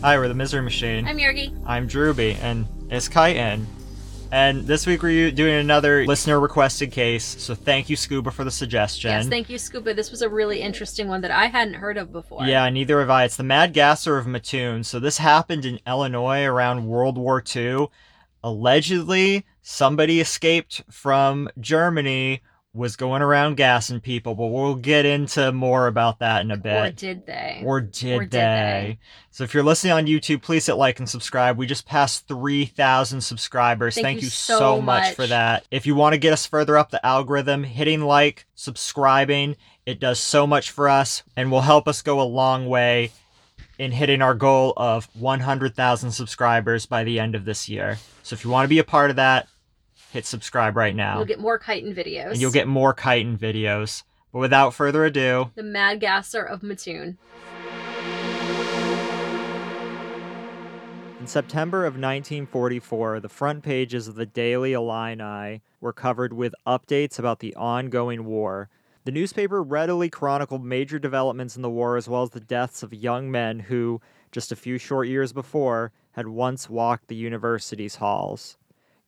Hi, we're the Misery Machine. I'm Yergi. I'm Drewby, and it's Kyten. And this week we're doing another listener requested case, so thank you, Scuba, for the suggestion. Yes, thank you, Scuba. This was a really interesting one that I hadn't heard of before. Yeah, neither have I. It's the Mad Gasser of Mattoon. So this happened in Illinois around World War II. Allegedly, somebody escaped from Germany, was going around gassing people, but we'll get into more about that in a bit. Or did they? Or did, Or did they? they? So if you're listening on YouTube, please hit like and subscribe. We just passed 3,000 subscribers. Thank Thank, you you so so much for that. If you want to get us further up the algorithm, hitting like, subscribing, it does so much for us and will help us go a long way in hitting our goal of 100,000 subscribers by the end of this year. So if you want to be a part of that, hit subscribe right now. You'll get more chitin videos. and you'll get more chitin videos. But without further ado, the Mad Gasser of Mattoon. In September of 1944, the front pages of the Daily Illini were covered with updates about the ongoing war. The newspaper readily chronicled major developments in the war as well as the deaths of young men who, just a few short years before, had once walked the university's halls.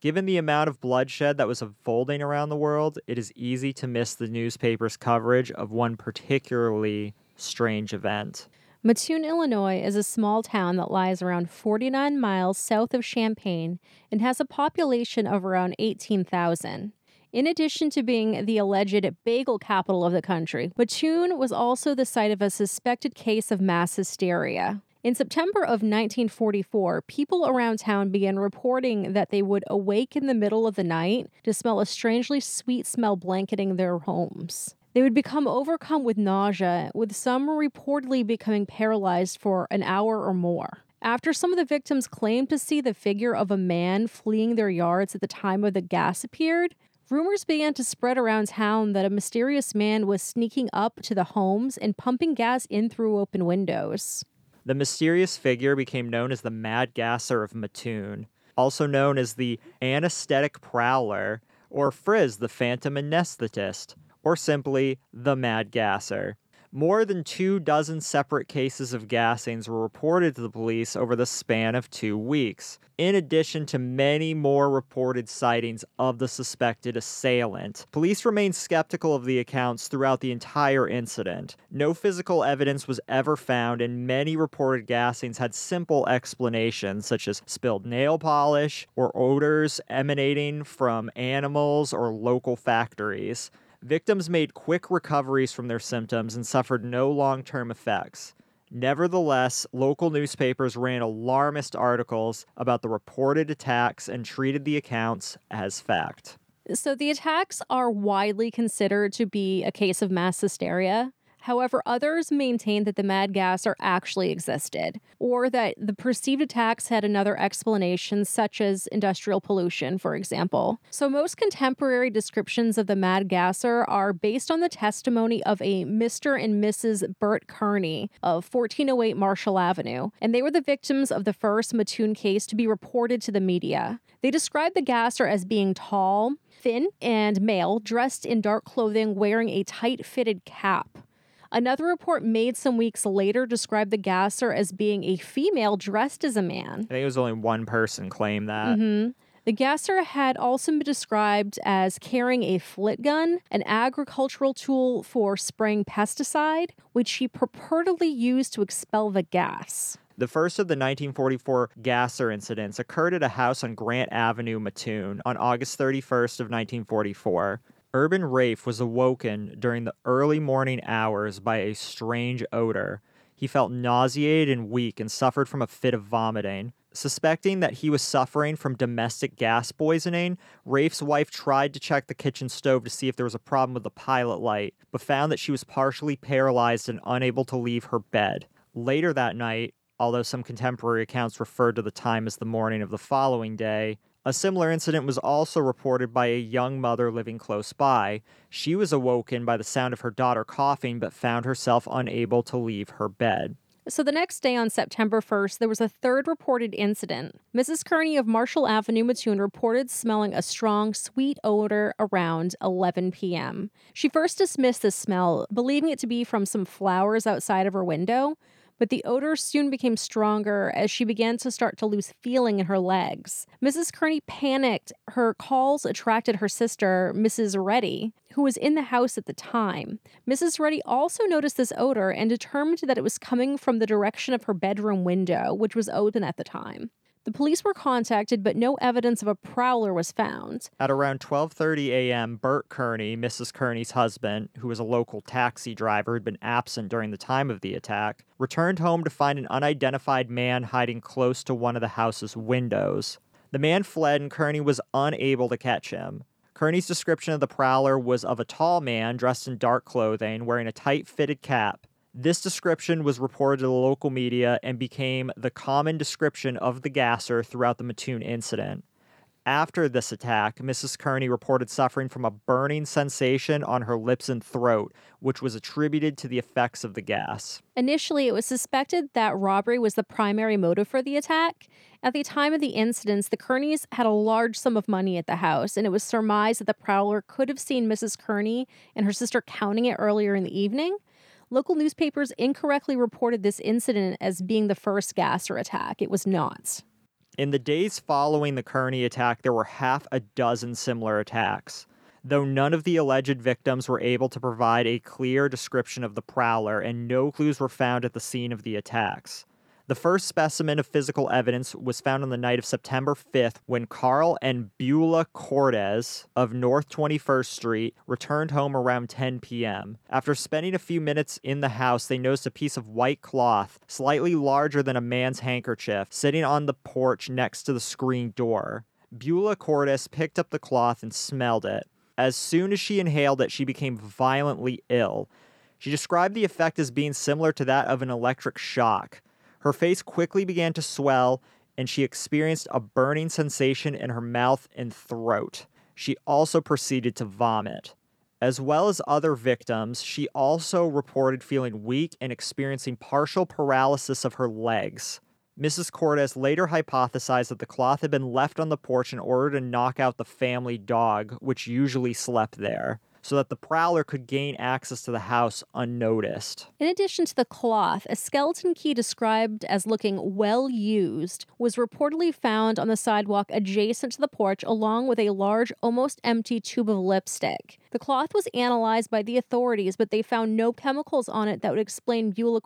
Given the amount of bloodshed that was unfolding around the world, it is easy to miss the newspaper's coverage of one particularly strange event. Mattoon, Illinois is a small town that lies around 49 miles south of Champaign and has a population of around 18,000. In addition to being the alleged bagel capital of the country, Mattoon was also the site of a suspected case of mass hysteria. In September of 1944, people around town began reporting that they would awake in the middle of the night to smell a strangely sweet smell blanketing their homes. They would become overcome with nausea, with some reportedly becoming paralyzed for an hour or more. After some of the victims claimed to see the figure of a man fleeing their yards at the time of the gas appeared, rumors began to spread around town that a mysterious man was sneaking up to the homes and pumping gas in through open windows. The mysterious figure became known as the Mad Gasser of Mattoon, also known as the Anesthetic Prowler, or Friz the Phantom Anesthetist, or simply the Mad Gasser. More than two dozen separate cases of gassings were reported to the police over the span of two weeks, in addition to many more reported sightings of the suspected assailant. Police remained skeptical of the accounts throughout the entire incident. No physical evidence was ever found, and many reported gassings had simple explanations, such as spilled nail polish or odors emanating from animals or local factories. Victims made quick recoveries from their symptoms and suffered no long term effects. Nevertheless, local newspapers ran alarmist articles about the reported attacks and treated the accounts as fact. So the attacks are widely considered to be a case of mass hysteria. However, others maintain that the mad gasser actually existed, or that the perceived attacks had another explanation, such as industrial pollution, for example. So, most contemporary descriptions of the mad gasser are based on the testimony of a Mr. and Mrs. Bert Kearney of 1408 Marshall Avenue, and they were the victims of the first Mattoon case to be reported to the media. They described the gasser as being tall, thin, and male, dressed in dark clothing, wearing a tight fitted cap. Another report made some weeks later described the gasser as being a female dressed as a man. I think it was only one person claimed that. Mhm. The gasser had also been described as carrying a flit gun, an agricultural tool for spraying pesticide, which he purportedly used to expel the gas. The first of the 1944 gasser incidents occurred at a house on Grant Avenue, Mattoon, on August 31st of 1944. Urban Raef was awoken during the early morning hours by a strange odor. He felt nauseated and weak and suffered from a fit of vomiting. Suspecting that he was suffering from domestic gas poisoning, Raef's wife tried to check the kitchen stove to see if there was a problem with the pilot light, but found that she was partially paralyzed and unable to leave her bed. Later that night, although some contemporary accounts referred to the time as the morning of the following day, a similar incident was also reported by a young mother living close by. She was awoken by the sound of her daughter coughing but found herself unable to leave her bed. So the next day on September 1st, there was a third reported incident. Mrs. Kearney of Marshall Avenue, Mattoon, reported smelling a strong, sweet odor around 11 p.m. She first dismissed the smell, believing it to be from some flowers outside of her window, but the odor soon became stronger as she began to start to lose feeling in her legs. Mrs. Kearney panicked. Her calls attracted her sister, Mrs. Reddy, who was in the house at the time. Mrs. Reddy also noticed this odor and determined that it was coming from the direction of her bedroom window, which was open at the time. The police were contacted, but no evidence of a prowler was found. At around 12:30 a.m., Bert Kearney, Mrs. Kearney's husband, who was a local taxi driver who'd been absent during the time of the attack, returned home to find an unidentified man hiding close to one of the house's windows. The man fled and Kearney was unable to catch him. Kearney's description of the prowler was of a tall man dressed in dark clothing, wearing a tight fitted cap. This description was reported to the local media and became the common description of the gasser throughout the Mattoon incident. After this attack, Mrs. Kearney reported suffering from a burning sensation on her lips and throat, which was attributed to the effects of the gas. Initially, it was suspected that robbery was the primary motive for the attack. At the time of the incidents, the Kearneys had a large sum of money at the house, and it was surmised that the prowler could have seen Mrs. Kearney and her sister counting it earlier in the evening. Local newspapers incorrectly reported this incident as being the first gasser attack. It was not. In the days following the Kearney attack, there were half a dozen similar attacks. Though none of the alleged victims were able to provide a clear description of the prowler, and no clues were found at the scene of the attacks. The first specimen of physical evidence was found on the night of September 5th when Carl and Beulah Cordes of North 21st Street returned home around 10 p.m. After spending a few minutes in the house, they noticed a piece of white cloth, slightly larger than a man's handkerchief, sitting on the porch next to the screen door. Beulah Cordes picked up the cloth and smelled it. As soon as she inhaled it, she became violently ill. She described the effect as being similar to that of an electric shock. Her face quickly began to swell, and she experienced a burning sensation in her mouth and throat. She also proceeded to vomit. As well as other victims, she also reported feeling weak and experiencing partial paralysis of her legs. Mrs. Cordes later hypothesized that the cloth had been left on the porch in order to knock out the family dog, which usually slept there so that the prowler could gain access to the house unnoticed. In addition to the cloth, a skeleton key described as looking well used was reportedly found on the sidewalk adjacent to the porch, along with a large, almost empty tube of lipstick. The cloth was analyzed by the authorities, but they found no chemicals on it that would explain Beulah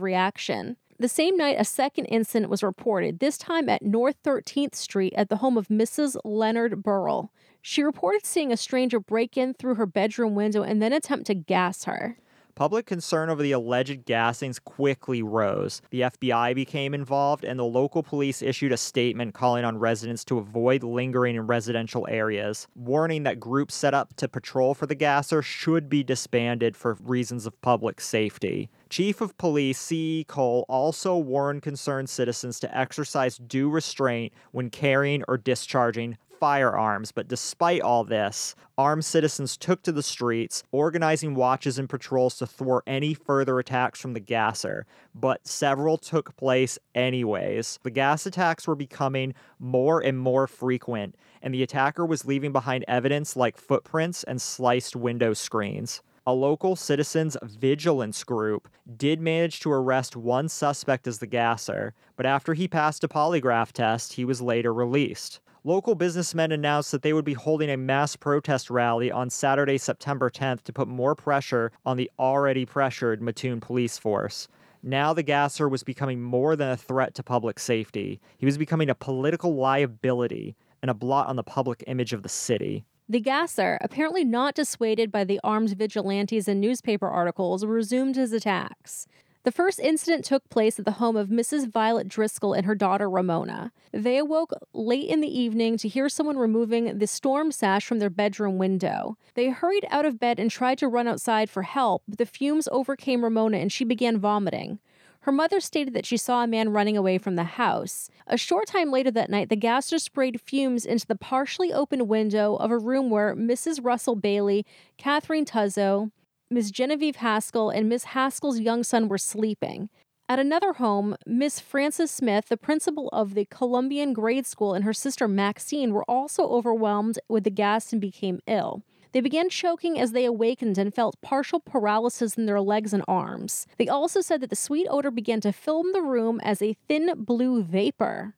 reaction. The same night, a second incident was reported, this time at North 13th Street at the home of Mrs. Leonard Burrell. She reported seeing a stranger break in through her bedroom window and then attempt to gas her. Public concern over the alleged gassings quickly rose. The FBI became involved, and the local police issued a statement calling on residents to avoid lingering in residential areas, warning that groups set up to patrol for the gasser should be disbanded for reasons of public safety. Chief of Police C.E. Cole also warned concerned citizens to exercise due restraint when carrying or discharging firearms, but despite all this, armed citizens took to the streets, organizing watches and patrols to thwart any further attacks from the gasser, but several took place anyways. The gas attacks were becoming more and more frequent, and the attacker was leaving behind evidence like footprints and sliced window screens. A local citizens vigilance group did manage to arrest one suspect as the gasser, but after he passed a polygraph test, he was later released local businessmen announced that they would be holding a mass protest rally on Saturday, September 10th to put more pressure on the already pressured Mattoon police force. Now the gasser was becoming more than a threat to public safety. He was becoming a political liability and a blot on the public image of the city. The gasser, apparently not dissuaded by the armed vigilantes and newspaper articles, resumed his attacks. The first incident took place at the home of Mrs. Violet Driscoll and her daughter Ramona. They awoke late in the evening to hear someone removing the storm sash from their bedroom window. They hurried out of bed and tried to run outside for help, but the fumes overcame Ramona and she began vomiting. Her mother stated that she saw a man running away from the house. A short time later that night, the gasser sprayed fumes into the partially open window of a room where Mrs. Russell Bailey, Catherine Tuzzo, Miss Genevieve Haskell and Miss Haskell's young son were sleeping. At another home, Miss Frances Smith, the principal of the Columbian grade school, and her sister Maxine were also overwhelmed with the gas and became ill. They began choking as they awakened and felt partial paralysis in their legs and arms. They also said that the sweet odor began to fill the room as a thin blue vapor.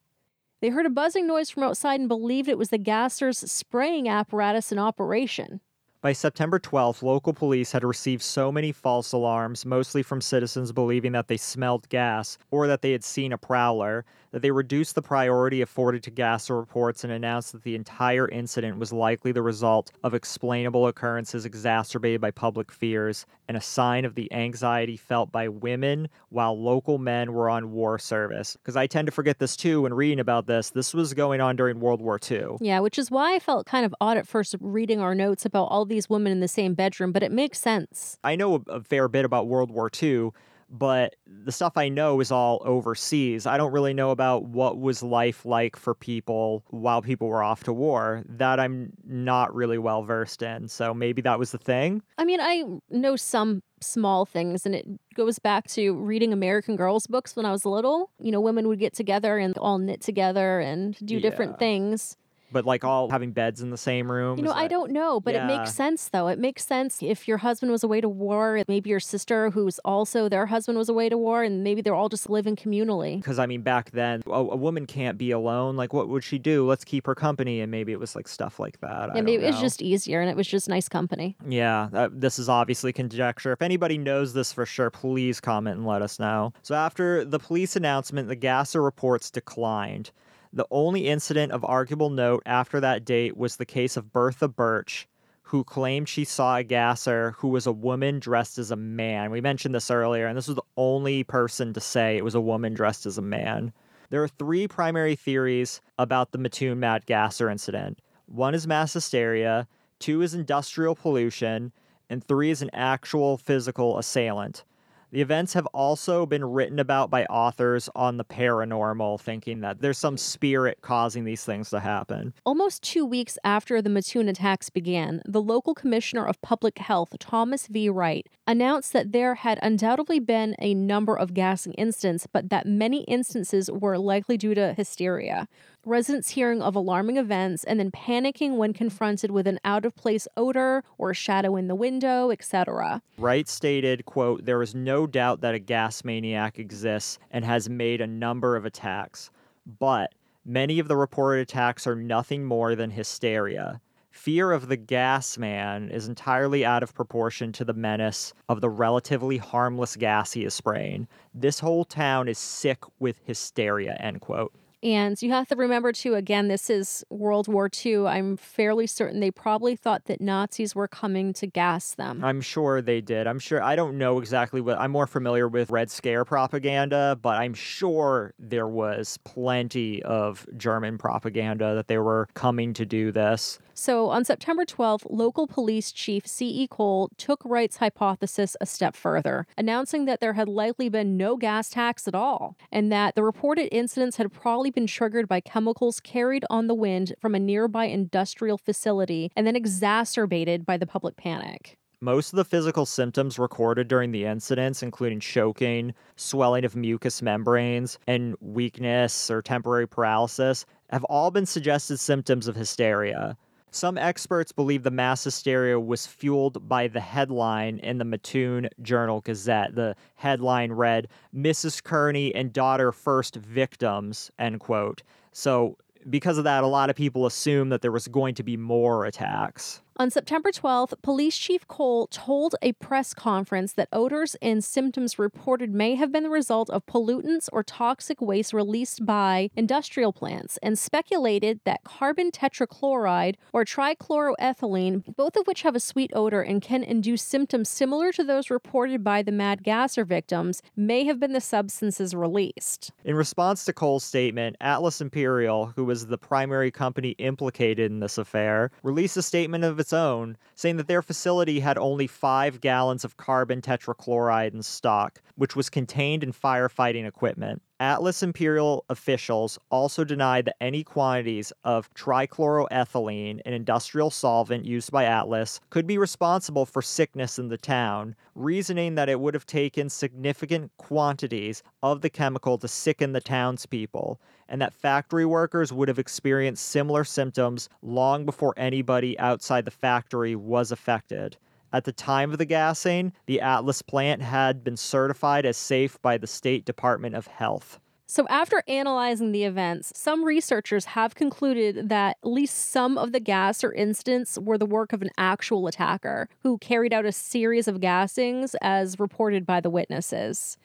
They heard a buzzing noise from outside and believed it was the gasser's spraying apparatus in operation. By September 12th, local police had received so many false alarms, mostly from citizens believing that they smelled gas or that they had seen a prowler, that they reduced the priority afforded to gasser reports and announced that the entire incident was likely the result of explainable occurrences exacerbated by public fears and a sign of the anxiety felt by women while local men were on war service. Because I tend to forget this too when reading about this. This was going on during World War II. Yeah, which is why I felt kind of odd at first reading our notes about all these women in the same bedroom, but it makes sense. I know a, a fair bit about World War II, but the stuff I know is all overseas. I don't really know about what was life like for people while people were off to war. That I'm not really well versed in. So maybe that was the thing. I mean, I know some small things and it goes back to reading American Girls books when I was little. You know, women would get together and all knit together and do different things. But like all having beds in the same room. You know, I that- don't know, but it makes sense though. It makes sense if your husband was away to war, maybe your sister who's also their husband was away to war, and maybe they're all just living communally. Because I mean, back then, a, a woman can't be alone. Like, what would she do? Let's keep her company, and maybe it was like stuff like that. Yeah, maybe it's know. just easier and it was just nice company. Yeah, uh, this is obviously conjecture. If anybody knows this for sure, please comment and let us know. So, after the police announcement, the Gasser reports declined. The only incident of arguable note after that date was the case of Bertha Birch, who claimed she saw a gasser who was a woman dressed as a man. We mentioned this earlier, and this was the only person to say it was a woman dressed as a man. There are three primary theories about the Mattoon Mad Gasser incident. One is mass hysteria, two is industrial pollution, and three is an actual physical assailant. The events have also been written about by authors on the paranormal, thinking that there's some spirit causing these things to happen. Almost two weeks after the Mattoon attacks began, the local commissioner of public health, Thomas V. Wright, announced that there had undoubtedly been a number of gassing incidents, but that many instances were likely due to hysteria. Residents hearing of alarming events and then panicking when confronted with an out of place odor or shadow in the window, etc. Wright stated, quote, there is no doubt that a gas maniac exists and has made a number of attacks, but many of the reported attacks are nothing more than hysteria. Fear of the gas man is entirely out of proportion to the menace of the relatively harmless gas he is spraying. This whole town is sick with hysteria, end quote. And you have to remember, too, again, this is World War II. I'm fairly certain they probably thought that Nazis were coming to gas them. I'm sure they did. I'm sure. I don't know exactly what. I'm more familiar with Red Scare propaganda, but I'm sure there was plenty of German propaganda that they were coming to do this. So on September 12th, local police chief C.E. Cole took Wright's hypothesis a step further, announcing that there had likely been no gas tax at all, and that the reported incidents had probably been triggered by chemicals carried on the wind from a nearby industrial facility and then exacerbated by the public panic. Most of the physical symptoms recorded during the incidents, including choking, swelling of mucous membranes, and weakness or temporary paralysis, have all been suggested symptoms of hysteria. Some experts believe the mass hysteria was fueled by the headline in the Mattoon Journal Gazette. The headline read, Mrs. Kearney and daughter first victims, end quote. So, because of that, a lot of people assume that there was going to be more attacks. On September 12th, Police Chief Cole told a press conference that odors and symptoms reported may have been the result of pollutants or toxic waste released by industrial plants and speculated that carbon tetrachloride or trichloroethylene, both of which have a sweet odor and can induce symptoms similar to those reported by the Mad Gasser victims, may have been the substances released. In response to Cole's statement, Atlas Imperial, who was the primary company implicated in this affair, released a statement of its own saying that their facility had only five gallons of carbon tetrachloride in stock, which was contained in firefighting equipment. Atlas Imperial officials also denied that any quantities of trichloroethylene, an industrial solvent used by Atlas, could be responsible for sickness in the town, reasoning that it would have taken significant quantities of the chemical to sicken the townspeople, and that factory workers would have experienced similar symptoms long before anybody outside the factory was affected. At the time of the gassing, the Atlas plant had been certified as safe by the State Department of Health. So, after analyzing the events, some researchers have concluded that at least some of the gasser incidents were the work of an actual attacker who carried out a series of gassings as reported by the witnesses.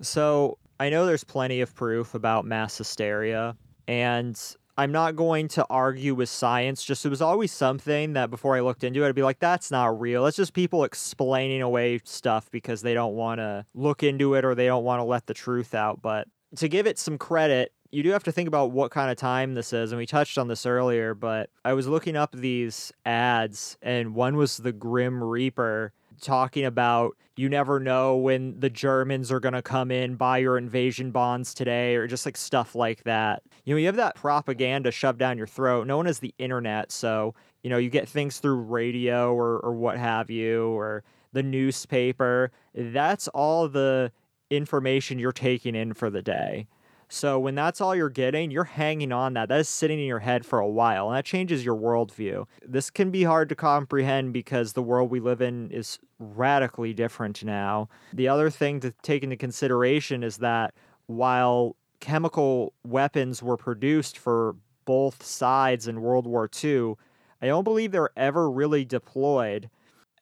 So, I know there's plenty of proof about mass hysteria, and I'm not going to argue with science. Just it was always something that before I looked into it, I'd be like, that's not real. It's just people explaining away stuff because they don't want to look into it or they don't want to let the truth out. But to give it some credit, you do have to think about what kind of time this is. And we touched on this earlier, but I was looking up these ads, and one was the Grim Reaper talking about you never know when the Germans are going to come in, buy your invasion bonds today, or just like stuff like that. You know, you have that propaganda shoved down your throat. No one has the internet, so, you know, you get things through radio or, or what have you, or the newspaper. That's all the information you're taking in for the day. So when that's all you're getting, you're hanging on that. That is sitting in your head for a while, and that changes your worldview. This can be hard to comprehend because the world we live in is radically different now. The other thing to take into consideration is that while chemical weapons were produced for both sides in World War II, I don't believe they were ever really deployed.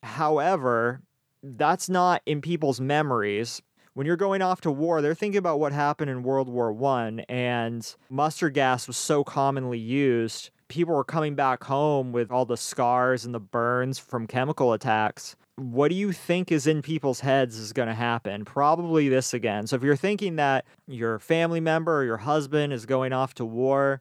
However, that's not in people's memories when you're going off to war, they're thinking about what happened in World War One, and mustard gas was so commonly used. People were coming back home with all the scars and the burns from chemical attacks. What do you think is in people's heads is going to happen? Probably this again. So, if you're thinking that your family member or your husband is going off to war,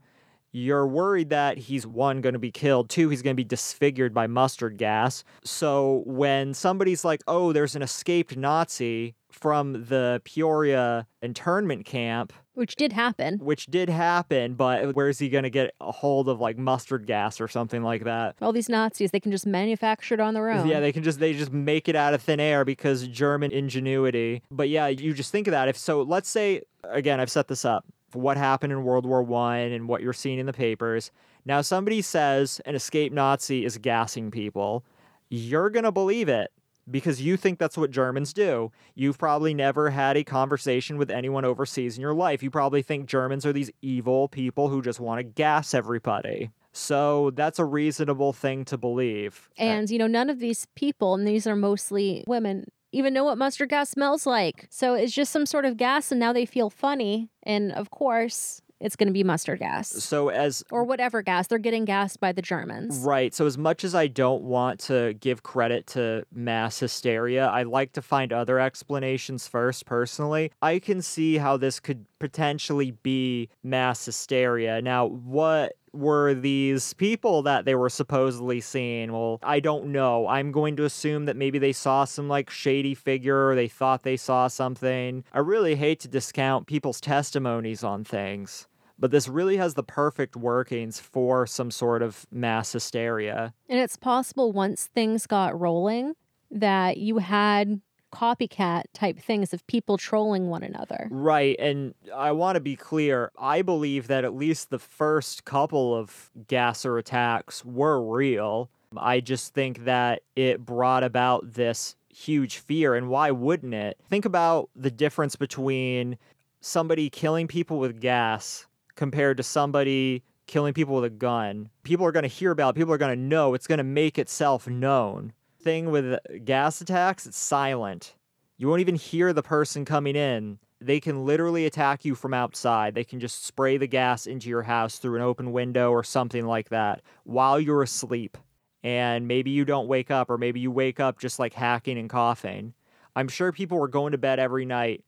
you're worried that he's one going to be killed two he's going to be disfigured by mustard gas so when somebody's like oh there's an escaped nazi from the peoria internment camp which did happen. which did happen but where's he going to get a hold of like mustard gas or something like that? All these nazis they can just manufacture it on their own. Yeah they can just they just make it out of thin air because german ingenuity. But yeah you just think of that if so let's say again i've set this up what happened in World War One and what you're seeing in the papers. Now, somebody says an escaped Nazi is gassing people. You're going to believe it because you think that's what Germans do. You've probably never had a conversation with anyone overseas in your life. You probably think Germans are these evil people who just want to gas everybody. So that's a reasonable thing to believe. Uh, and, you know, none of these people, and these are mostly women, even know what mustard gas smells like. So it's just some sort of gas, and now they feel funny. And of course, it's going to be mustard gas. So as or whatever gas they're getting gassed by the Germans. Right. So as much as I don't want to give credit to mass hysteria, I like to find other explanations first personally. I can see how this could potentially be mass hysteria. Now, what were these people that they were supposedly seeing? Well, I don't know. I'm going to assume that maybe they saw some like shady figure or they thought they saw something. I really hate to discount people's testimonies on things, but this really has the perfect workings for some sort of mass hysteria. And it's possible once things got rolling that you had copycat type things of people trolling one another. Right. And I want to be clear. I believe that at least the first couple of gasser attacks were real. I just think that it brought about this huge fear. And why wouldn't it? Think about the difference between somebody killing people with gas compared to somebody killing people with a gun. People are going to hear about it, people are going to know, it's going to make itself known thing with gas attacks, it's silent. You won't even hear the person coming in. They can literally attack you from outside. They can just spray the gas into your house through an open window or something like that while you're asleep. And maybe you don't wake up, or maybe you wake up just like hacking and coughing. I'm sure people were going to bed every night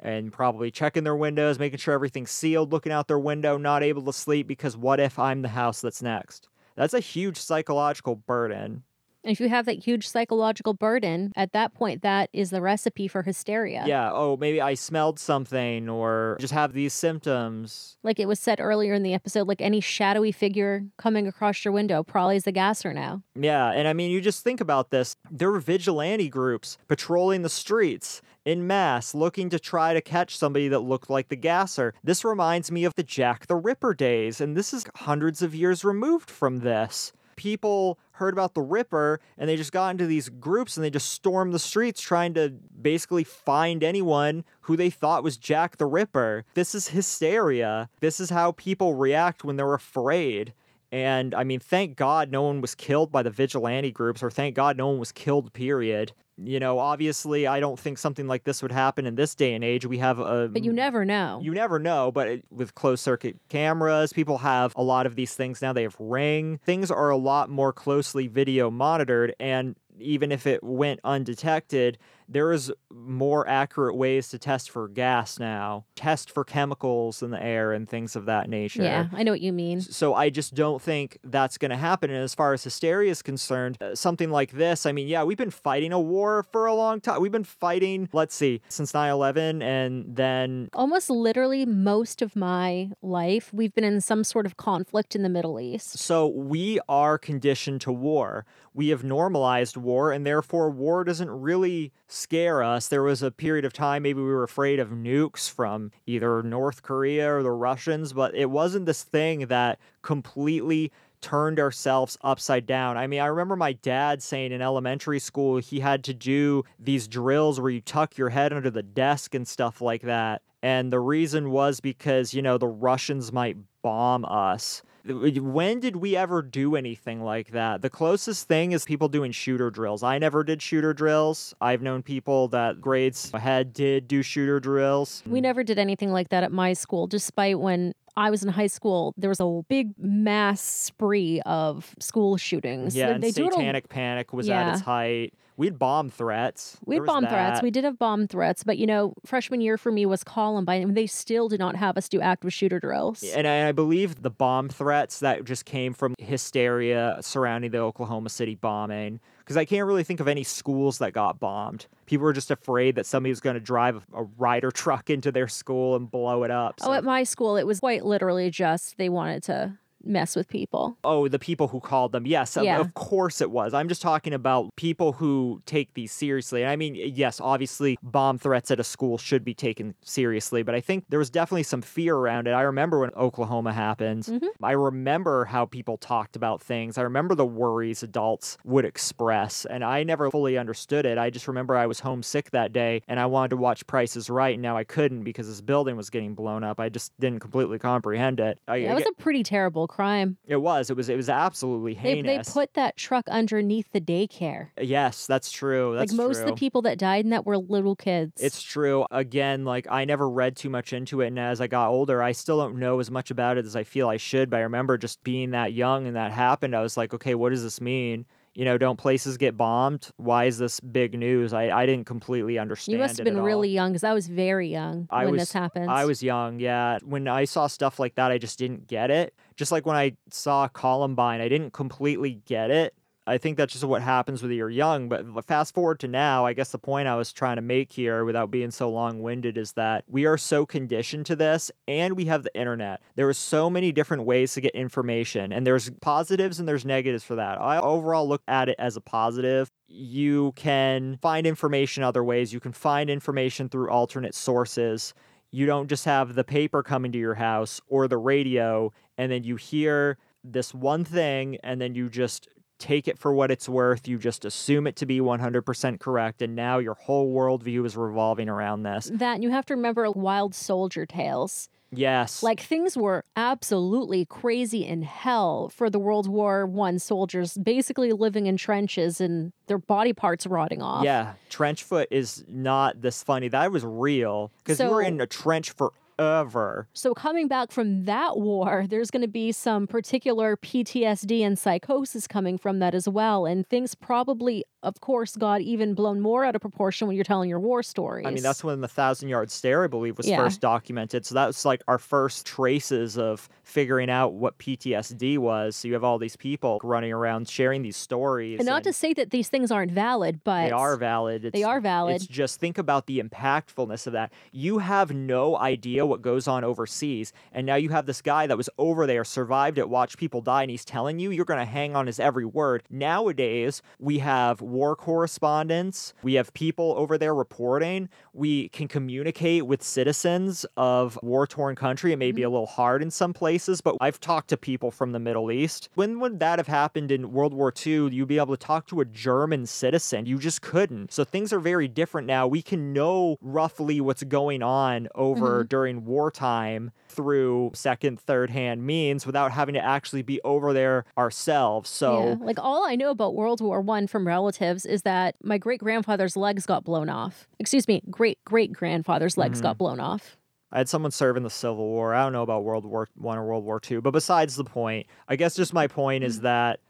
and probably checking their windows, making sure everything's sealed, looking out their window, not able to sleep because what if I'm the house that's next? That's a huge psychological burden. If you have that huge psychological burden, at that point, that is the recipe for hysteria. Yeah, oh, maybe I smelled something or just have these symptoms. Like it was said earlier in the episode, like any shadowy figure coming across your window probably is the gasser now. Yeah, and I mean, you just think about this. There were vigilante groups patrolling the streets in mass looking to try to catch somebody that looked like the gasser. This reminds me of the Jack the Ripper days, and this is hundreds of years removed from this. People heard about the Ripper and they just got into these groups and they just stormed the streets trying to basically find anyone who they thought was Jack the Ripper. This is hysteria. This is how people react when they're afraid. And I mean, thank God no one was killed by the vigilante groups, or thank God no one was killed, period. You know, obviously, I don't think something like this would happen in this day and age. We have a. But you never know. You never know, but it- with closed circuit cameras, people have a lot of these things now. They have Ring. Things are a lot more closely video monitored, and even if it went undetected, there is more accurate ways to test for gas now, test for chemicals in the air and things of that nature. Yeah, I know what you mean. So I just don't think that's going to happen. And as far as hysteria is concerned, uh, something like this, I mean, yeah, we've been fighting a war for a long time. We've been fighting, let's see, since 9 11. And then, Almost literally most of my life, we've been in some sort of conflict in the Middle East. so we are conditioned to war. We have normalized war, and therefore war doesn't really scare us. There was a period of time maybe we were afraid of nukes from either North Korea or the Russians, but it wasn't this thing that completely turned ourselves upside down. I mean, I remember my dad saying in elementary school he had to do these drills where you tuck your head under the desk and stuff like that. And the reason was because, you know, the Russians might bomb us. When did we ever do anything like that? The closest thing is people doing shooter drills. I never did shooter drills. I've known people that grades ahead did do shooter drills. We never did anything like that at my school, despite when I was in high school, there was a big mass spree of school shootings. Yeah, They- and they do it a- satanic panic was at its height. We had bomb threats. We There had was bomb threats. We did have bomb threats, but you know, freshman year for me was Columbine, and they still did not have us do active shooter drills. And I, I believe the bomb threats that just came from hysteria surrounding the Oklahoma City bombing. Because I can't really think of any schools that got bombed. People were just afraid that somebody was going to drive a, Ryder truck into their school and blow it up. Oh, So- at my school, it was quite literally just they wanted to mess with people. Oh, the people who called them. Yes, of- Yeah. of course it was. I'm just talking about people who take these seriously. I mean, yes, obviously bomb threats at a school should be taken seriously, but I think there was definitely some fear around it. I remember when Oklahoma happened. Mhm. I remember how people talked about things. I remember the worries adults would express, and I never fully understood it. I just remember I was homesick that day and I wanted to watch Price is Right, and now I couldn't because this building was getting blown up. I just didn't completely comprehend it. I, That I was a pretty terrible crime. it was. It was. It was absolutely They, heinous. they put that truck underneath the daycare. Yes, that's true. That's like most true. of the people that died in that were little kids. It's true. Again, like I never read too much into it, and as I got older, I still don't know as much about it as I feel I should. But I remember just being that young and that happened. I was like, okay, what does this mean? You know, don't places get bombed? Why is this big news? I, I didn't completely understand. you must have been at all. really young because I was very young I when was- this happened. I was young, yeah. When I saw stuff like that, I just didn't get it. Just like when I saw Columbine, I didn't completely get it. I think that's just what happens when you're young. But fast forward to now, I guess the point I was trying to make here without being so long winded is that we are so conditioned to this and we have the internet. There are so many different ways to get information, and there's positives and there's negatives for that. I overall look at it as a positive. You can find information other ways, you can find information through alternate sources you don't just have the paper coming to your house or the radio and then you hear this one thing and then you just take it for what it's worth you just assume it to be 100% correct and now your whole worldview is revolving around this that and you have to remember wild soldier tales. yes Like things were absolutely crazy in hell for the World War One soldiers, basically living in trenches and their body parts rotting off. yeah trench foot is not this funny that was real because you were in a trench forever. So coming back from that war, there's going to be some particular PTSD and psychosis coming from that as well, and things probably of course, got even blown more out of proportion when you're telling your war stories. I mean, that's when the Thousand Yard Stare, I believe, was Yeah. first documented. So that was like our first traces of figuring out what PTSD was. So you have all these people running around sharing these stories. and not to say that these things aren't valid, but they are valid. It's, they are valid. It's just think about the impactfulness of that. You have no idea what goes on overseas, and now you have this guy that was over there, survived it, watched people die, and he's telling you you're going to hang on his every word. Nowadays, we have war correspondents, we have people over there reporting, we can communicate with citizens of war torn country. It may Mm-hmm. be a little hard in some places, but I've talked to people from the Middle East. When would that have happened in World War II? You'd be able to talk to a German citizen. You just couldn't. So things are very different now. We can know roughly what's going on over Mm-hmm. during wartime through second, third hand means without having to actually be over there ourselves. So Yeah, like all I know about World War One from relatives is that my great grandfather's legs got blown off. Excuse me, great great grandfather's legs Mm-hmm. got blown off. I had someone serve in the Civil War. I don't know about World War One or World War Two, but besides the point, I guess just my point is that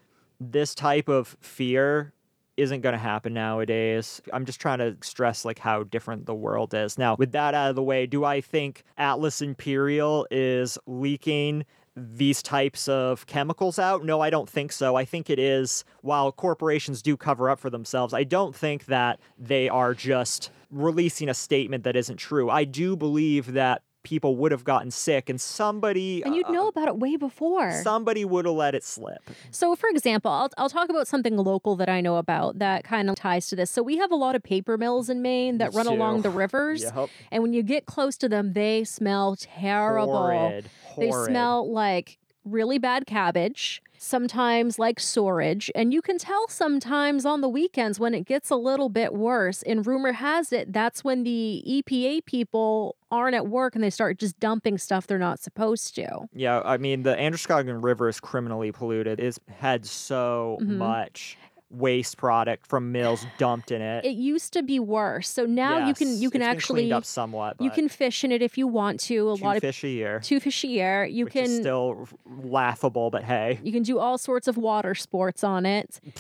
this type of fear isn't going to happen nowadays. I'm just trying to stress like how different the world is. Now, with that out of the way, do I think Atlas Imperial is leaking these types of chemicals out? No, I don't think so. I think it is while corporations do cover up for themselves, I don't think that they are just releasing a statement that isn't true. I do believe that people would have gotten sick and somebody And you'd uh, know about it way before. somebody would have let it slip. So, for example, I'll, I'll talk about something local that I know about that kind of ties to this. So, we have a lot of paper mills in Maine that Me run along the rivers. Yep. And when you get close to them, they smell terrible. Horrid. They smell like really bad cabbage, sometimes like storage. And you can tell sometimes on the weekends when it gets a little bit worse. And rumor has it that's when the EPA people aren't at work and they start just dumping stuff they're not supposed to. Yeah, I mean the Androscoggin River is criminally polluted. It's had so Mhm. much waste product from mills dumped in it. It used to be worse. So now you can you can actually cleaned up somewhat. you can fish in it if you want to. A lot of fish a year, two fish a year. You can still laughable, but hey. you can do all sorts of water sports on it.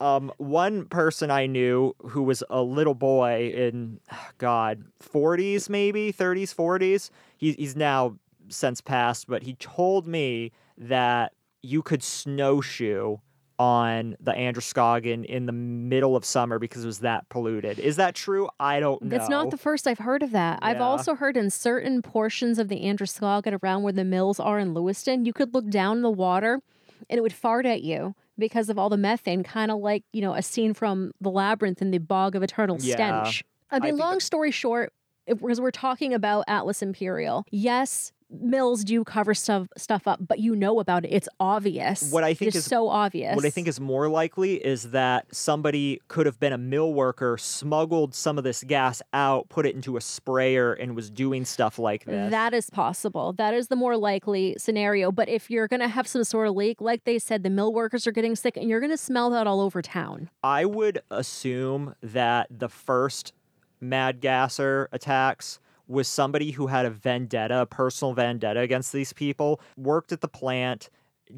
Um, one person I knew who was a little boy in, God, 40s maybe, 30s, 40s. He, he's now since passed, but he told me that you could snowshoe on the Androscoggin in the middle of summer because it was that polluted. Is that true? I don't know. That's not the first I've heard of that. I've also heard in certain portions of the Androscoggin around where the mills are in Lewiston, you could look down the water and it would fart at you because of all the methane, kind of like, you know, a scene from The Labyrinth in the Bog of Eternal Yeah. Stench. I mean, think long story short, because we're talking about Atlas Imperial, yes, mills do cover stuff stuff up, but you know about it. It's obvious. What I think is- so obvious. What I think is more likely is that somebody could have been a mill worker, smuggled some of this gas out, put it into a sprayer, and was doing stuff like this. That is possible. That is the more likely scenario. But if you're going to have some sort of leak, like they said, the mill workers are getting sick and you're going to smell that all over town. I would assume that the first Mad Gasser attacks was somebody who had a vendetta, a personal vendetta against these people, worked at the plant,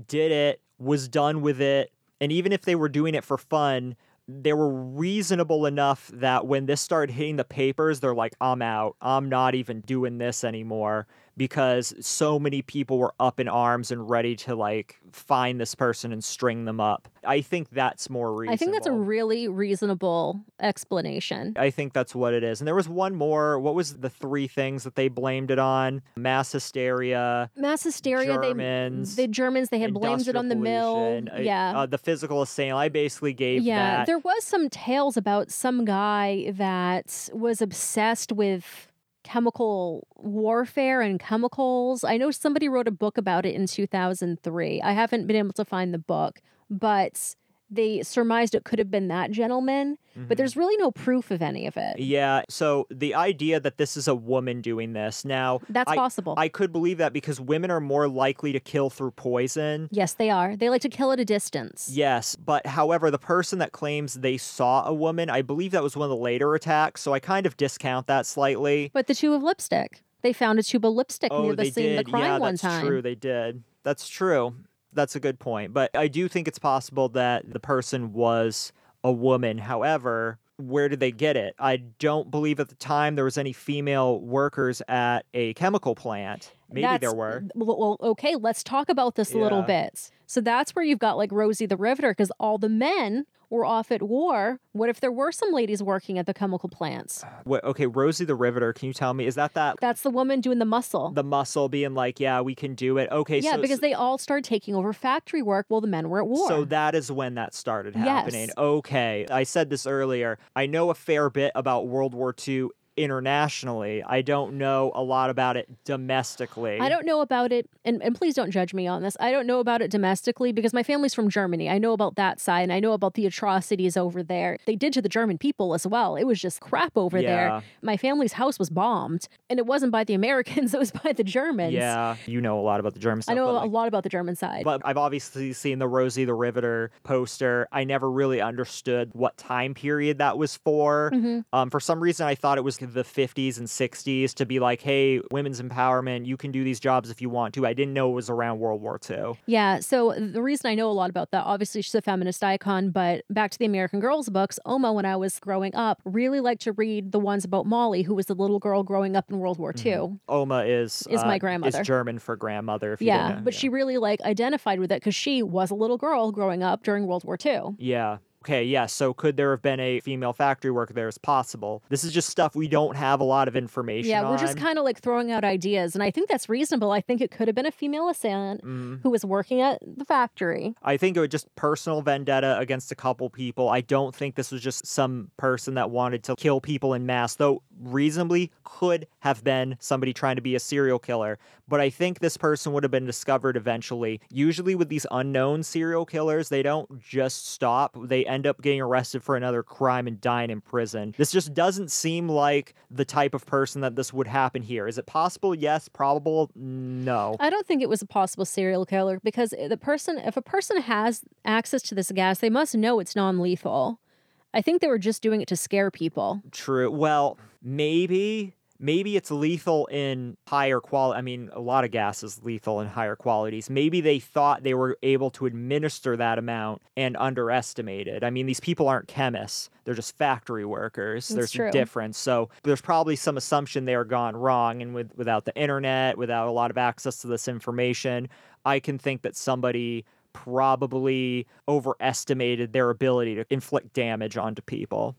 did it, was done with it, and even if they were doing it for fun, they were reasonable enough that when this started hitting the papers, they're like, I'm out. I'm not even doing this anymore because so many people were up in arms and ready to like find this person and string them up. I think that's more reasonable. I think that's a really reasonable explanation. I think that's what it is. And there was one more. What was the three things that they blamed it on? Mass hysteria, Mass hysteria, Germans, they, the Germans, they had blamed it on the mill. pollution, uh, yeah. uh, the physical assailant. I basically gave yeah, that. there was some tales about some guy that was obsessed with chemical warfare and chemicals. I know somebody wrote a book about it in 2003. I haven't been able to find the book, but they surmised it could have been that gentleman, but Mhm. there's really no proof of any of it. Yeah. So the idea that this is a woman doing this now, That's I, possible. I could believe that because women are more likely to kill through poison. yes, they are. They like to kill at a distance. Yes, but however, the person that claims they saw a woman, I believe that was one of the later attacks, so I kind of discount that slightly. But the tube of lipstick. They found a tube of lipstick Oh, near the scene did. of the crime yeah, one that's time. true. They did. That's true. That's a good point. But I do think it's possible that the person was a woman. However, where did they get it? I don't believe at the time there was any female workers at a chemical plant. Maybe there were. Well, okay, let's talk about this a little bit. So that's where you've got like Rosie the Riveter, because all the men were off at war. What if there were some ladies working at the chemical plants? What, okay, Rosie the Riveter, can you tell me, is that that That's the woman doing the muscle. the muscle being like, yeah, we can do it? Okay, yeah, so because they all started taking over factory work while the men were at war. So that is when that started happening. Yes. Okay. I said this earlier. I know a fair bit about World War II internationally. I don't know a lot about it domestically. I don't know about it, and, and please don't judge me on this. I don't know about it domestically because my family's from Germany. I know about that side, and I know about the atrocities over there. They did to the German people as well. It was just crap over Yeah. there. My family's house was bombed, and it wasn't by the Americans, it was by the Germans. Yeah, you know a lot about the German stuff. I know but, a like, lot about the German side. But I've obviously seen the Rosie the Riveter poster. I never really understood what time period that was for. Mhm. Um, for some reason, I thought it was the 50s and 60s to be like, hey, women's empowerment, you can do these jobs if you want to. I didn't know it was around World War II. Yeah, so the reason I know a lot about that, obviously she's a feminist icon, but back to the American Girls books, Oma, when I was growing up, really liked to read the ones about Molly, who was the little girl growing up in World War II. Oma is Is my uh, grandmother. Is German for grandmother. If you Yeah, but she really like identified with it because she was a little girl growing up during World War II. Yeah. Okay, yeah. So could there have been a female factory worker there? Is possible. This is just stuff we don't have a lot of information Yeah, we're on. just kind of like throwing out ideas, and I think that's reasonable. I think it could have been a female assailant Mm. who was working at the factory. I think it was just personal vendetta against a couple people. I don't think this was just some person that wanted to kill people in mass, though reasonably could have been somebody trying to be a serial killer. But I think this person would have been discovered eventually. Usually, with these unknown serial killers, they don't just stop, they end up getting arrested for another crime and dying in prison. This just doesn't seem like the type of person that this would happen here. Is it possible? Yes. Probable? No. I don't think it was a possible serial killer because the person, if a person has access to this gas, they must know it's non lethal. I think they were just doing it to scare people. True. Well, maybe maybe it's lethal in higher quality. I mean, a lot of gas is lethal in higher qualities. Maybe they thought they were able to administer that amount and underestimated. I mean, these people aren't chemists. They're just factory workers. That's there's true. a difference. So there's probably some assumption there gone wrong. And with without the internet, without a lot of access to this information, I can think that somebody probably overestimated their ability to inflict damage onto people.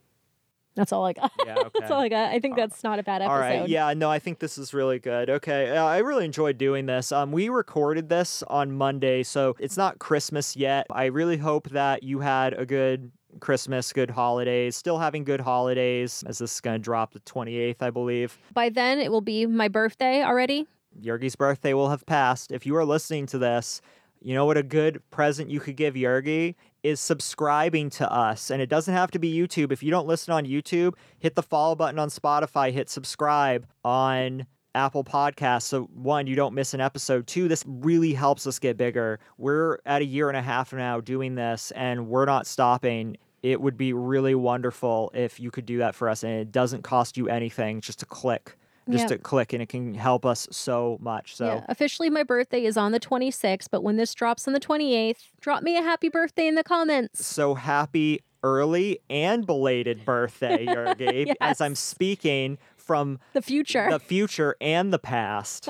That's all I got. Yeah, okay. that's all I got. I think that's not a bad episode. All right. Yeah, no, I think this is really good. Okay. Uh, I really enjoyed doing this. Um, we recorded this on Monday, so it's not Christmas yet. I really hope that you had a good Christmas, good holidays, still having good holidays, as this is going to drop the 28th, I believe. By then, it will be my birthday already. Yergi's birthday will have passed. If you are listening to this, you know what a good present you could give Yergi is subscribing to us. And it doesn't have to be YouTube. If you don't listen on YouTube, hit the follow button on Spotify, hit subscribe on Apple Podcasts. So, one, you don't miss an episode. Two, this really helps us get bigger. We're at a year and a half now doing this, and we're not stopping. It would be really wonderful if you could do that for us, and it doesn't cost you anything, just a click. Just Yeah. a click, and it can help us so much. So, Yeah. Officially, my birthday is on the 26th, but when this drops on the 28th, drop me a happy birthday in the comments. so happy early and belated birthday, Yergi, as I'm speaking from The future. the future and the past.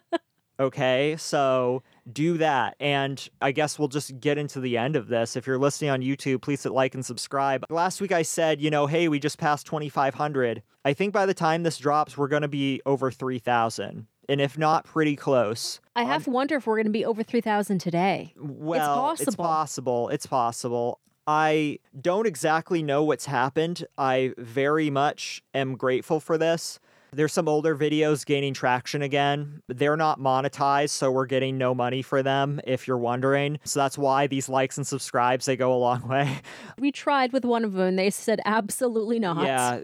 okay, so do that. And I guess we'll just get into the end of this. If you're listening on YouTube, please hit like and subscribe. Last week I said, you know, hey, we just passed 2,500. I think by the time this drops, we're going to be over 3,000. And if not, pretty close. I have to wonder if we're going to be over 3,000 today. Well, it's possible. It's possible. It's possible. I don't exactly know what's happened. I very much am grateful for this. There's some older videos gaining traction again. They're not monetized, so we're getting no money for them, if you're wondering. So that's why these likes and subscribes, they go a long way. We tried with one of them and they said absolutely not. Yeah.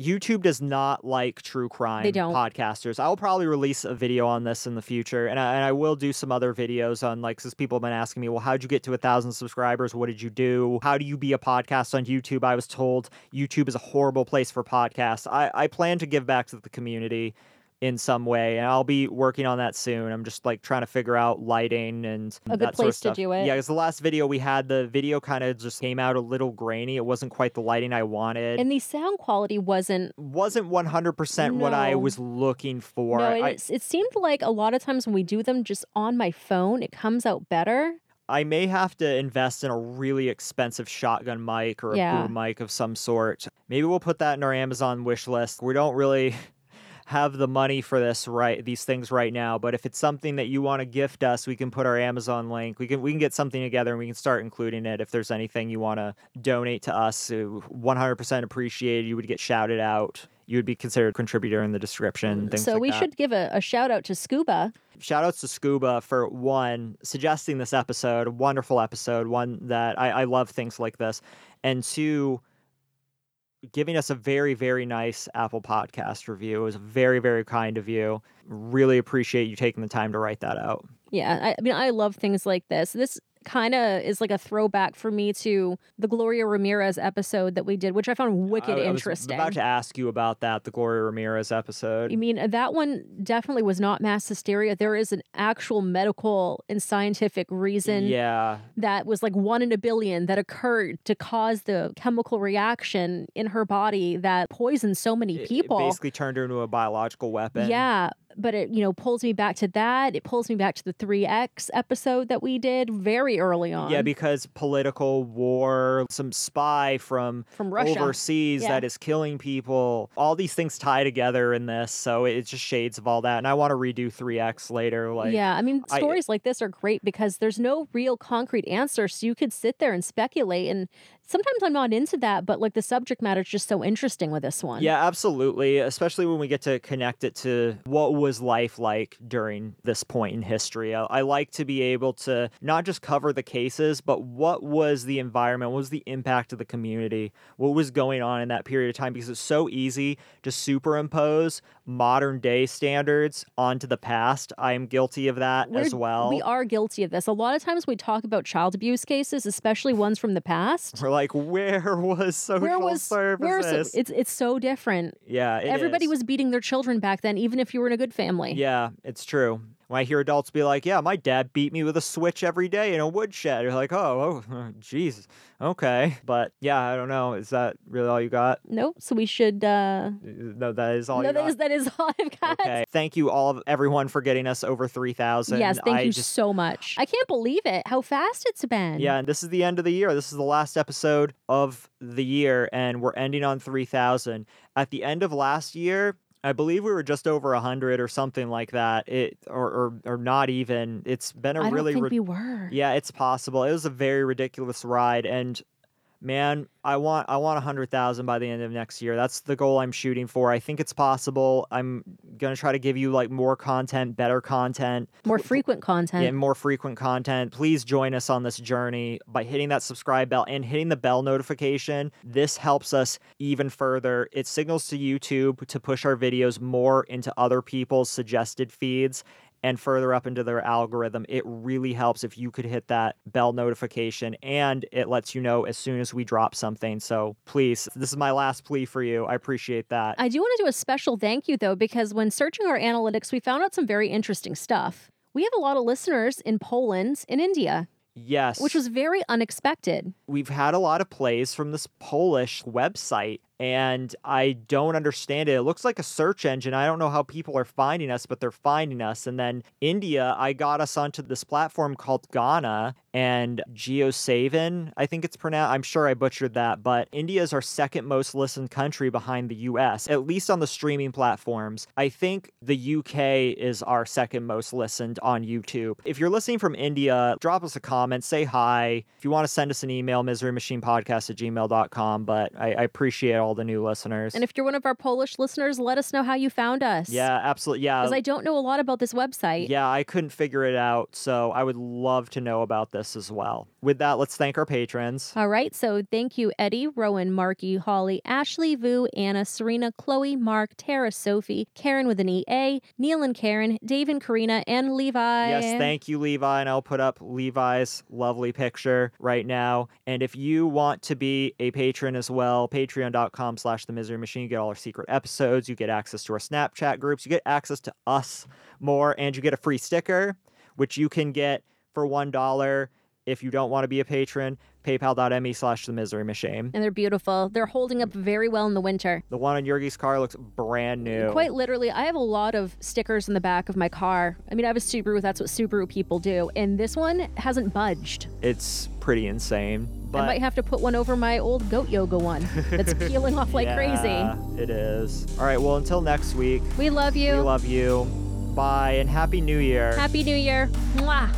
YouTube does not like true crime don't. podcasters. I'll probably release a video on this in the future, and I, and I will do some other videos on like because people have been asking me, well, how'd you get to a thousand subscribers? What did you do? How do you be a podcast on YouTube? I was told YouTube is a horrible place for podcasts. I, I plan to give back to the community in some way and I'll be working on that soon. I'm just like trying to figure out lighting and A good that sort of place to do it. Yeah, because the last video we had, the video kind of just came out a little grainy. It wasn't quite the lighting I wanted. And the sound quality wasn't. wasn't 100% what I was looking for. no, I, it, it seemed like a lot of times when we do them just on my phone, it comes out better. I may have to invest in a really expensive shotgun mic or a Yeah. boom mic of some sort. Maybe we'll put that in our Amazon wish list. We don't really have the money for this right these things right now, but if it's something that you want to gift us, we can put our Amazon link. We can we can get something together and we can start including it. If there's anything you want to donate to us, uh, 100% appreciated. You would get shouted out. You would be considered a contributor in the description. Things so like we that. should give a, a shout out to Scuba. shout outs to Scuba for one, suggesting this episode, a wonderful episode, one that I, I love things like this, and two, giving us a very, very nice Apple Podcast review. It was very, very kind of you. Really appreciate you taking the time to write that out. Yeah, I, I mean, I love things like this. This kind of is like a throwback for me to the Gloria Ramirez episode that we did, which I found wicked I, I was about to ask you about that, the Gloria Ramirez episode. I mean, uh, that one definitely was not mass hysteria. There is an actual medical and scientific reason yeah, that was like one in a billion that occurred to cause the chemical reaction in her body that poisoned so many it- it people. basically turned her into a biological weapon. Yeah, but it you know pulls me back to that. It pulls me back to the 3X episode that we did very early on. Yeah, because political war, some spy from from Russia. overseas Yeah. that is killing people. All these things tie together in this, so it's just shades of all that. And I want to redo 3X later. Like, yeah, I mean, I- stories like this are great because there's no real concrete answer. So you could sit there and speculate. And sometimes I'm not into that, but like the subject matter is just so interesting with this one. Yeah, absolutely. Especially when we get to connect it to what was life like during this point in history. I, I like to be able to not just cover the cases, but what was the environment, what was the impact of the community, what was going on in that period of time, because it's so easy to superimpose modern day standards onto the past. I am guilty of that as We're- well. We are guilty of this. A lot of times we talk about child abuse cases, especially ones from the past. We're like, where was social Where was services? where so, it's it's so different. yeah, Everybody is. was beating their children back then, even if you were in a good family. Yeah, it's true. When I hear adults be like, "Yeah, my dad beat me with a switch every day in a woodshed," you're like, "Oh, oh, jeez, okay." But yeah, I don't know. Is that really all you got? Nope. So we should. uh No, that is all No, you that got. is that is all I've got. Okay. Thank you all of everyone for getting us over three thousand. Yes, thank I you just so much. I can't believe it. How fast it's been. Yeah, and this is the end of the year. This is the last episode of the year, and we're ending on 3,000. At the end of last year, I believe we were just over 100 or something like that. It or or, or not even. It's been a I really think we were. yeah, it's possible. It was a very ridiculous ride, and man, I want I want 100,000 by the end of next year. That's the goal I'm shooting for. I think it's possible. I'm gonna try to give you like more content, better content. More frequent content. and more frequent content. Please join us on this journey by hitting that subscribe bell and hitting the bell notification. This helps us even further. It signals to YouTube to push our videos more into other people's suggested feeds and further up into their algorithm. It really helps if you could hit that bell notification and it lets you know as soon as we drop something. So please, this is my last plea for you. I appreciate that. I do want to do a special thank you though, because when searching our analytics, we found out some very interesting stuff. We have a lot of listeners in Poland and India, yes. which was very unexpected. we've had a lot of plays from this Polish website, and I don't understand it. It looks like a search engine. I don't know how people are finding us, but they're finding us. And then India, I got us onto this platform called Gaana and JioSaavn, I think it's pronounced. I'm sure I butchered that, but India is our second most listened country behind the US, at least on the streaming platforms. I think the UK is our second most listened on YouTube. If you're listening from India, drop us a comment, say hi. If you want to send us an email, miserymachinepodcast at gmail.com. But I, I appreciate all the new listeners. And if you're one of our Polish listeners, let us know how you found us. yeah, absolutely. Yeah. Because I don't know a lot about this website. Yeah, I couldn't figure it out, so I would love to know about this as well. With that, let's thank our patrons. All right, so thank you, Eddie, Rowan, Marky, Holly, Ashley, Vu, Anna, Serena, Chloe, Mark, Tara, Sophie, Karen with an EA, Neil and Karen, Dave and Karina, and Levi. Yes, thank you, Levi. And I'll put up Levi's lovely picture right now. And if you want to be a patron as well, patreon.com patreon.com slash the misery machine. You get all our secret episodes. You get access to our Snapchat groups. You get access to us more. And you get a free sticker, which you can get for $1 if you don't want to be a patron. PayPal.me slash the misery machine. And they're beautiful. They're holding up very well in the winter. The one on Yurgi's car looks brand new. Quite literally, I have a lot of stickers in the back of my car. I mean, I have a Subaru. That's what Subaru people do. And this one hasn't budged. It's pretty insane. But I might have to put one over my old goat yoga one that's peeling off like yeah, crazy. It is. All right. Well, until next week, We love you. we love you. Bye and Happy New Year. Happy New Year. Mwah.